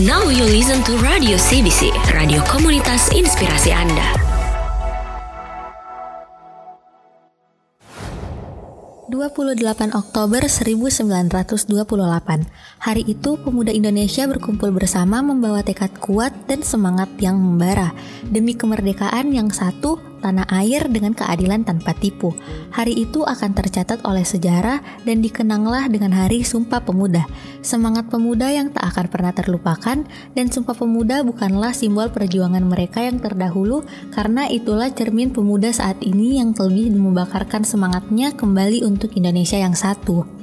Now you listen to Radio CBC, radio komunitas inspirasi Anda. 28 Oktober 1928. Hari itu pemuda Indonesia berkumpul bersama membawa tekad kuat dan semangat yang membara demi kemerdekaan yang satu tanah air dengan keadilan tanpa tipu. Hari itu akan tercatat oleh sejarah dan dikenanglah dengan Hari Sumpah Pemuda. Semangat pemuda yang tak akan pernah terlupakan dan Sumpah Pemuda bukanlah simbol perjuangan mereka yang terdahulu karena itulah cermin pemuda saat ini yang lebih membakarkan semangatnya kembali untuk Indonesia yang satu.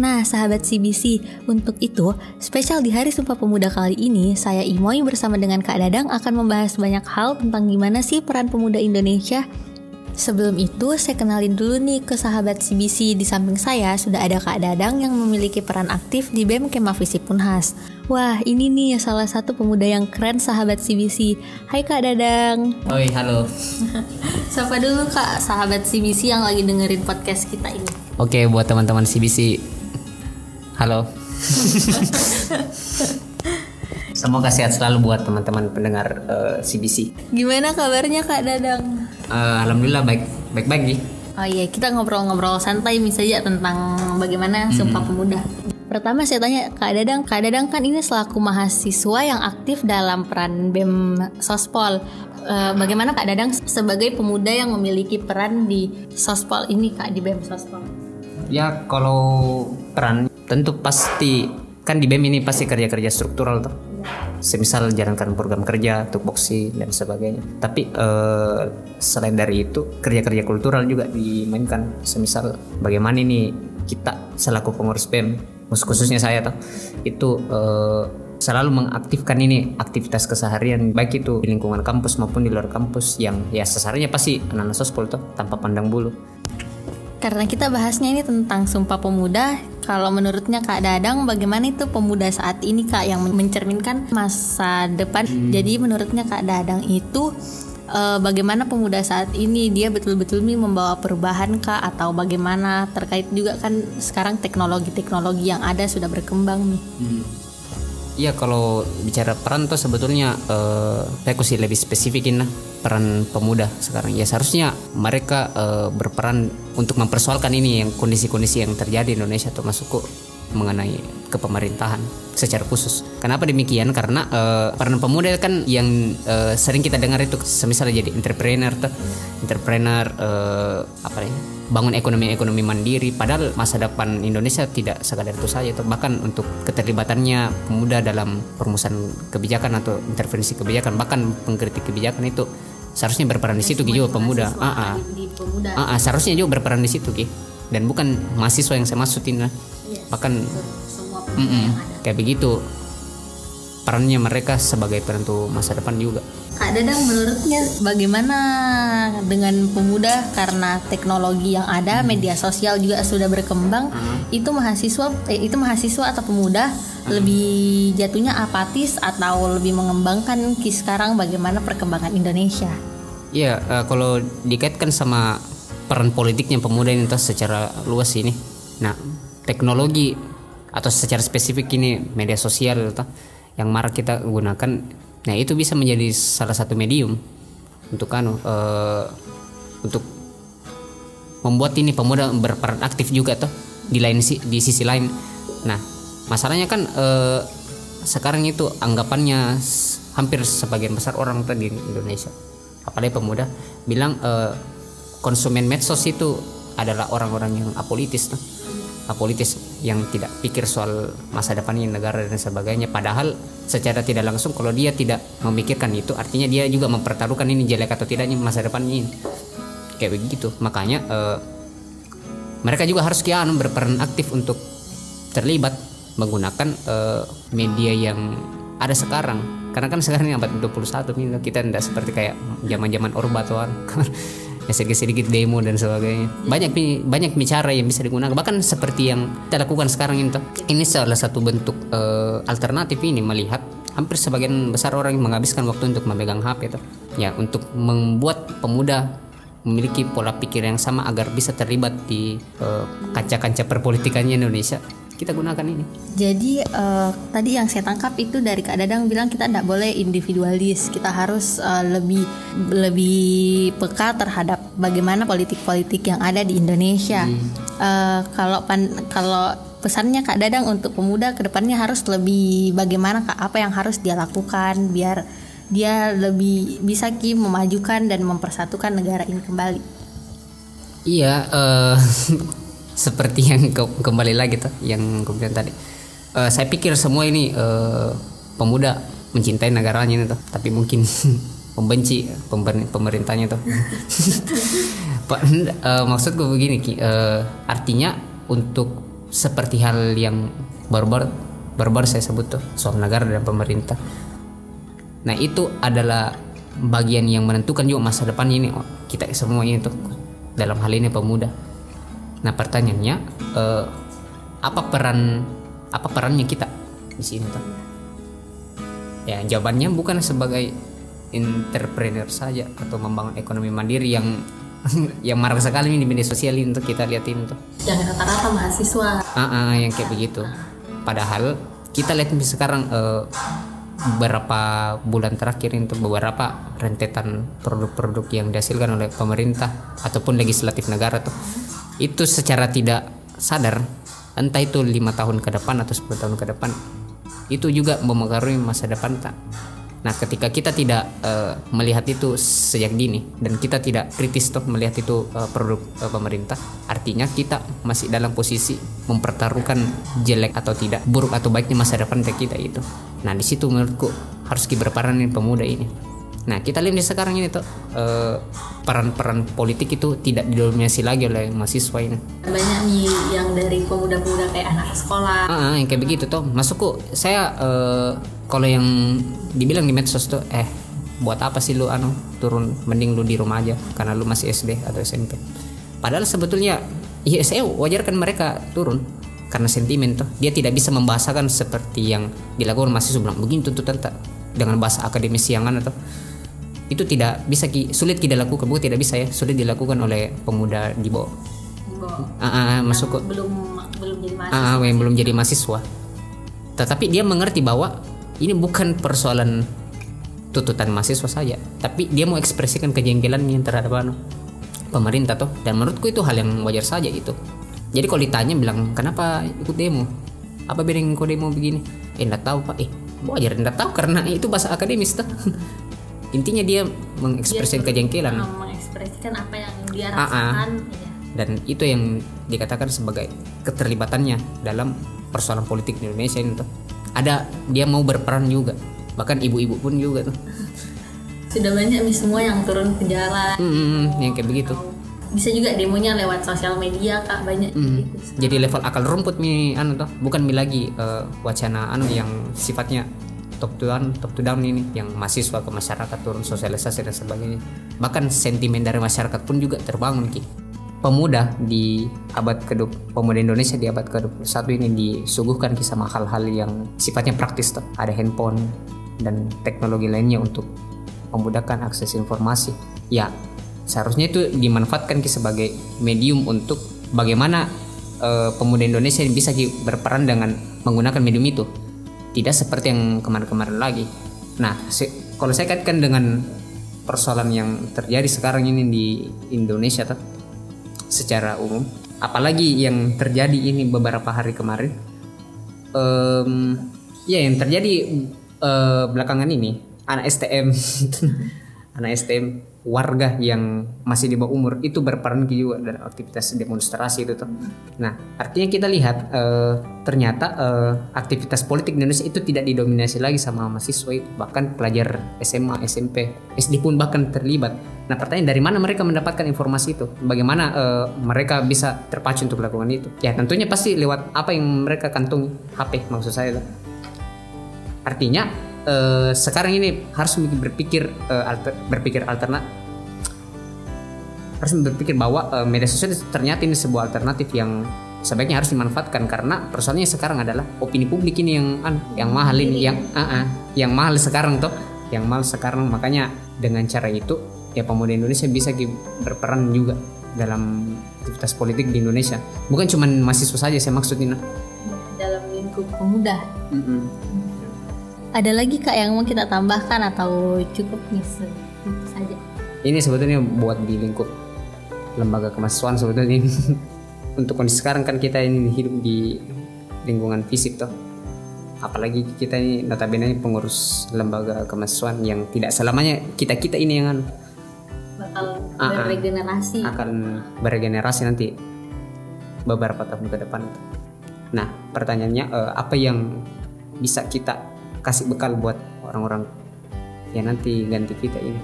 Nah, sahabat CBC, untuk itu, spesial di Hari Sumpah Pemuda kali ini, saya Imoy bersama dengan Kak Dadang akan membahas banyak hal tentang gimana sih peran pemuda Indonesia. Sebelum itu, saya kenalin dulu nih ke sahabat CBC. Di samping saya, sudah ada Kak Dadang yang memiliki peran aktif di BEM Kemavisi Punhas. Wah, ini nih salah satu pemuda yang keren sahabat CBC. Hai Kak Dadang. Oi, halo. Sapa dulu Kak, sahabat CBC yang lagi dengerin podcast kita ini. Oke, buat teman-teman CBC, Halo. Semoga sehat selalu buat teman-teman pendengar uh, eh, CBC. Gimana kabarnya Kak Dadang? Uh, Alhamdulillah baik, baik-baik nih. Oh iya, kita ngobrol-ngobrol santai misalnya tentang bagaimana Sumpah hmm. Pemuda. Pertama saya tanya Kak Dadang, Kak Dadang kan ini selaku mahasiswa yang aktif dalam peran BEM Sospol. Uh, bagaimana Kak Dadang sebagai pemuda yang memiliki peran di Sospol ini Kak di BEM Sospol? Ya kalau peran tentu pasti kan di BEM ini pasti kerja-kerja struktural tuh. Semisal jalankan program kerja tupoksi dan sebagainya. Tapi eh, selain dari itu kerja-kerja kultural juga dimainkan. Semisal bagaimana ini kita selaku pengurus BEM khususnya saya tuh itu eh, selalu mengaktifkan ini aktivitas keseharian baik itu di lingkungan kampus maupun di luar kampus yang ya sesarnya pasti anak-anak sospol tuh tanpa pandang bulu karena kita bahasnya ini tentang Sumpah Pemuda, kalau menurutnya Kak Dadang bagaimana itu pemuda saat ini Kak yang mencerminkan masa depan. Hmm. Jadi menurutnya Kak Dadang itu uh, bagaimana pemuda saat ini dia betul-betul nih membawa perubahan kak atau bagaimana terkait juga kan sekarang teknologi-teknologi yang ada sudah berkembang nih. Hmm. Iya kalau bicara peran tuh sebetulnya aku sih lebih spesifikin lah peran pemuda sekarang. Ya seharusnya mereka uh, berperan untuk mempersoalkan ini yang kondisi-kondisi yang terjadi di Indonesia termasuk mengenai kepemerintahan secara khusus. Kenapa demikian? Karena uh, peran pemuda kan yang uh, sering kita dengar itu misalnya jadi entrepreneur tuh, entrepreneur uh, apa ya? bangun ekonomi-ekonomi mandiri padahal masa depan Indonesia tidak sekadar itu saja tuh bahkan untuk keterlibatannya pemuda dalam perumusan kebijakan atau intervensi kebijakan bahkan pengkritik kebijakan itu seharusnya berperan di situ juga pemuda. Ah, ah. ah, ah, seharusnya juga berperan di situ Ki. Dan bukan mahasiswa yang saya maksudin lah bahkan mm -mm, kayak begitu perannya mereka sebagai penentu masa depan juga Kak Dadang menurutnya bagaimana dengan pemuda karena teknologi yang ada, hmm. media sosial juga sudah berkembang, hmm. itu mahasiswa eh, itu mahasiswa atau pemuda hmm. lebih jatuhnya apatis atau lebih mengembangkan ki sekarang bagaimana perkembangan Indonesia? Iya, uh, kalau dikaitkan sama peran politiknya pemuda ini secara luas ini. Nah, teknologi atau secara spesifik ini media sosial atau yang marak kita gunakan nah itu bisa menjadi salah satu medium untuk anu uh, untuk membuat ini pemuda berperan aktif juga tuh di lain di sisi lain. Nah masalahnya kan uh, sekarang itu anggapannya hampir sebagian besar orang di Indonesia. Apalagi pemuda bilang uh, konsumen medsos itu adalah orang-orang yang apolitis tuh apolitis yang tidak pikir soal masa depannya negara dan sebagainya. Padahal secara tidak langsung kalau dia tidak memikirkan itu artinya dia juga mempertaruhkan ini jelek atau tidaknya masa depannya ini. Kayak begitu. Makanya uh, mereka juga harus kian berperan aktif untuk terlibat menggunakan uh, media yang ada sekarang. Karena kan sekarang ini abad 21 kita tidak seperti kayak zaman-zaman Orba tuh sedikit-sedikit demo dan sebagainya. Banyak banyak bicara yang bisa digunakan. Bahkan seperti yang kita lakukan sekarang ini ini salah satu bentuk uh, alternatif ini melihat hampir sebagian besar orang yang menghabiskan waktu untuk memegang HP itu ya untuk membuat pemuda memiliki pola pikir yang sama agar bisa terlibat di uh, kancah-kancah perpolitikannya Indonesia kita gunakan ini Jadi eh, tadi yang saya tangkap itu dari Kak Dadang bilang kita tidak boleh individualis, kita harus eh, lebih lebih peka terhadap bagaimana politik-politik yang ada di Indonesia. Eh, kalau pan, kalau pesannya Kak Dadang untuk pemuda ke depannya harus lebih bagaimana Kak apa yang harus dia lakukan biar dia lebih bisa ki memajukan dan mempersatukan negara ini kembali. Iya, eh, seperti yang ke- kembali lagi tuh, yang bilang tadi. Eh, saya pikir semua ini eh, pemuda mencintai negaranya itu, tapi mungkin membenci pember- pemerintahnya tuh. Pak, eh, maksud gue begini. Eh, artinya untuk seperti hal yang baru-baru baru-baru saya sebut tuh soal negara dan pemerintah. Nah itu adalah bagian yang menentukan juga masa depan ini oh, kita semua ini tuh dalam hal ini pemuda. Nah pertanyaannya eh, apa peran apa perannya kita di sini tuh? Ya jawabannya bukan sebagai entrepreneur saja atau membangun ekonomi mandiri yang yang marah sekali ini di media sosial ini tuh kita liatin tuh. Yang rata-rata mahasiswa. Ah, ah, yang kayak begitu. Padahal kita lihat nih sekarang eh, beberapa bulan terakhir itu beberapa rentetan produk-produk yang dihasilkan oleh pemerintah ataupun legislatif negara tuh itu secara tidak sadar entah itu lima tahun ke depan atau 10 tahun ke depan itu juga mempengaruhi masa depan tak Nah, ketika kita tidak eh, melihat itu sejak dini dan kita tidak kritis tuh melihat itu eh, produk eh, pemerintah, artinya kita masih dalam posisi mempertaruhkan jelek atau tidak, buruk atau baiknya masa depan kita itu. Nah, di situ menurutku harus berperan pemuda ini. Nah, kita lihat di sekarang ini tuh eh, peran-peran politik itu tidak didominasi lagi oleh mahasiswa ini. Banyak nih yang dari pemuda-pemuda kayak anak sekolah. Ah, ah, yang kayak begitu tuh. Masukku saya eh, kalau yang dibilang di medsos tuh eh buat apa sih lu anu turun mending lu di rumah aja karena lu masih SD atau SMP. Padahal sebetulnya ya saya wajarkan mereka turun karena sentimen tuh. Dia tidak bisa membahasakan seperti yang dilakukan mahasiswa bilang begini tuntutan tak dengan bahasa akademis yang atau itu tidak bisa ki, sulit kita lakukan bukan tidak bisa ya sulit dilakukan oleh pemuda di bawah ah, ah, ah, masuk ke belum belum jadi mahasiswa. Ah, yang belum jadi mahasiswa. Tetapi dia mengerti bahwa ini bukan persoalan tuntutan mahasiswa saja, tapi dia mau ekspresikan kejengkelannya terhadap anu, pemerintah tuh. Dan menurutku itu hal yang wajar saja itu. Jadi kalau ditanya bilang kenapa ikut demo, apa beda kau demo begini? Eh enggak tahu pak, eh wajar enggak tahu karena itu bahasa akademis tuh. Intinya dia mengekspresikan kejengkelan Nah, mengekspresikan apa yang dia Ah, ah. rasakan. ya. dan itu yang dikatakan sebagai keterlibatannya dalam persoalan politik di Indonesia ini tuh ada dia mau berperan juga bahkan ibu-ibu pun juga tuh Sudah banyak nih semua yang turun ke jalan. Hmm, yang kayak begitu Bisa juga demonya lewat sosial media kak banyak Hmm, gitu. jadi level akal rumput nih anu tuh bukan mi lagi eh, wacana anu yang sifatnya top to down top to down ini yang mahasiswa ke masyarakat turun sosialisasi dan sebagainya. Bahkan sentimen dari masyarakat pun juga terbangun ki. Pemuda di abad ke pemuda Indonesia di abad ke-21 ini disuguhkan ki sama hal-hal yang sifatnya praktis tuh ada handphone dan teknologi lainnya untuk memudahkan akses informasi. Ya seharusnya itu dimanfaatkan ki sebagai medium untuk bagaimana eh, pemuda Indonesia bisa berperan dengan menggunakan medium itu tidak seperti yang kemarin-kemarin lagi. Nah se- kalau saya kaitkan dengan persoalan yang terjadi sekarang ini di Indonesia tuh secara umum apalagi yang terjadi ini beberapa hari kemarin Em, ya yang terjadi eh, belakangan ini anak STM anak STM warga yang masih di bawah umur itu berperan juga dalam aktivitas demonstrasi itu tuh. Nah artinya kita lihat eh, ternyata eh, aktivitas politik di Indonesia itu tidak didominasi lagi sama mahasiswa itu bahkan pelajar SMA SMP SD pun bahkan terlibat. Nah pertanyaan dari mana mereka mendapatkan informasi itu? Bagaimana eh, mereka bisa terpacu untuk melakukan itu? Ya tentunya pasti lewat apa yang mereka kantongi HP maksud saya tuh. Artinya eh, sekarang ini harus berpikir eh, alter- berpikir alternat harus berpikir bahwa eh, media sosial ternyata ini sebuah alternatif yang sebaiknya harus dimanfaatkan karena persoalannya sekarang adalah opini publik ini yang an- yang mahal ini yang ah, ah, yang mahal sekarang tuh yang mahal sekarang makanya dengan cara itu ya pemuda Indonesia bisa berperan juga dalam aktivitas politik di Indonesia bukan cuma mahasiswa saja saya maksudnya lingkup pemuda. Mm-mm. Ada lagi kak yang mau kita tambahkan atau cukup nih saja? ini sebetulnya buat di lingkup lembaga kemahasiswaan sebetulnya untuk kondisi sekarang kan kita ini hidup di lingkungan fisik toh apalagi kita ini notabene pengurus lembaga kemahasiswaan yang tidak selamanya kita kita ini yang anu, Bakal Ah, ah. beregenerasi. akan beregenerasi nanti beberapa tahun ke depan. Nah, pertanyaannya eh, apa yang bisa kita kasih bekal buat orang-orang yang nanti ganti kita ini?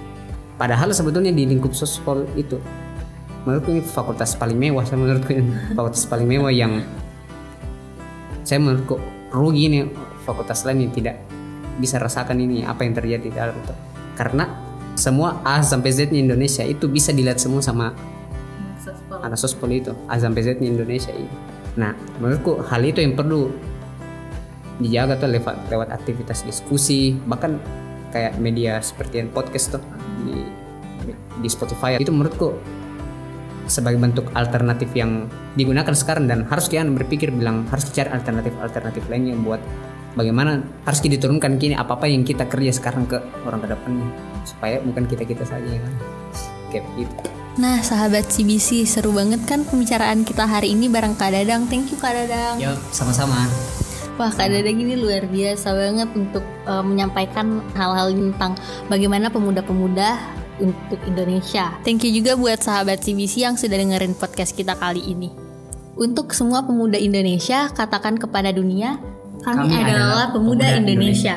Padahal sebetulnya di lingkup sospol itu menurutku ini fakultas paling mewah saya menurutku ini fakultas paling mewah yang saya menurutku rugi nih fakultas lain yang tidak bisa rasakan ini apa yang terjadi di dalam itu karena semua A sampai Z nya Indonesia itu bisa dilihat semua sama Sospol. anak sospol itu A sampai Z nya Indonesia ini nah menurutku hal itu yang perlu dijaga tuh lewat lewat aktivitas diskusi bahkan kayak media seperti yang podcast tuh di di Spotify itu menurutku sebagai bentuk alternatif yang digunakan sekarang dan harus kita berpikir bilang harus cari alternatif-alternatif lainnya buat bagaimana harus kita diturunkan kini apa-apa yang kita kerja sekarang ke orang ke depannya supaya bukan kita-kita saja yang kan kayak begitu. Nah sahabat CBC seru banget kan pembicaraan kita hari ini bareng Kak Dadang. Thank you Kak Dadang. Yuk, sama-sama. Wah Kak Dadang ini luar biasa banget untuk uh, menyampaikan hal-hal tentang bagaimana pemuda-pemuda untuk Indonesia. Thank you juga buat sahabat CBC yang sudah dengerin podcast kita kali ini. Untuk semua pemuda Indonesia, katakan kepada dunia, kami, Kami adalah adalah pemuda, pemuda Indonesia.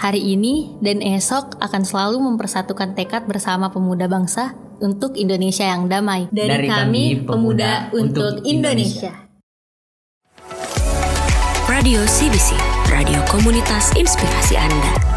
Hari ini dan esok akan selalu mempersatukan tekad bersama pemuda bangsa untuk Indonesia yang damai. Dari, Dari kami, kami, pemuda pemuda untuk untuk Indonesia. Radio CBC, radio komunitas inspirasi Anda.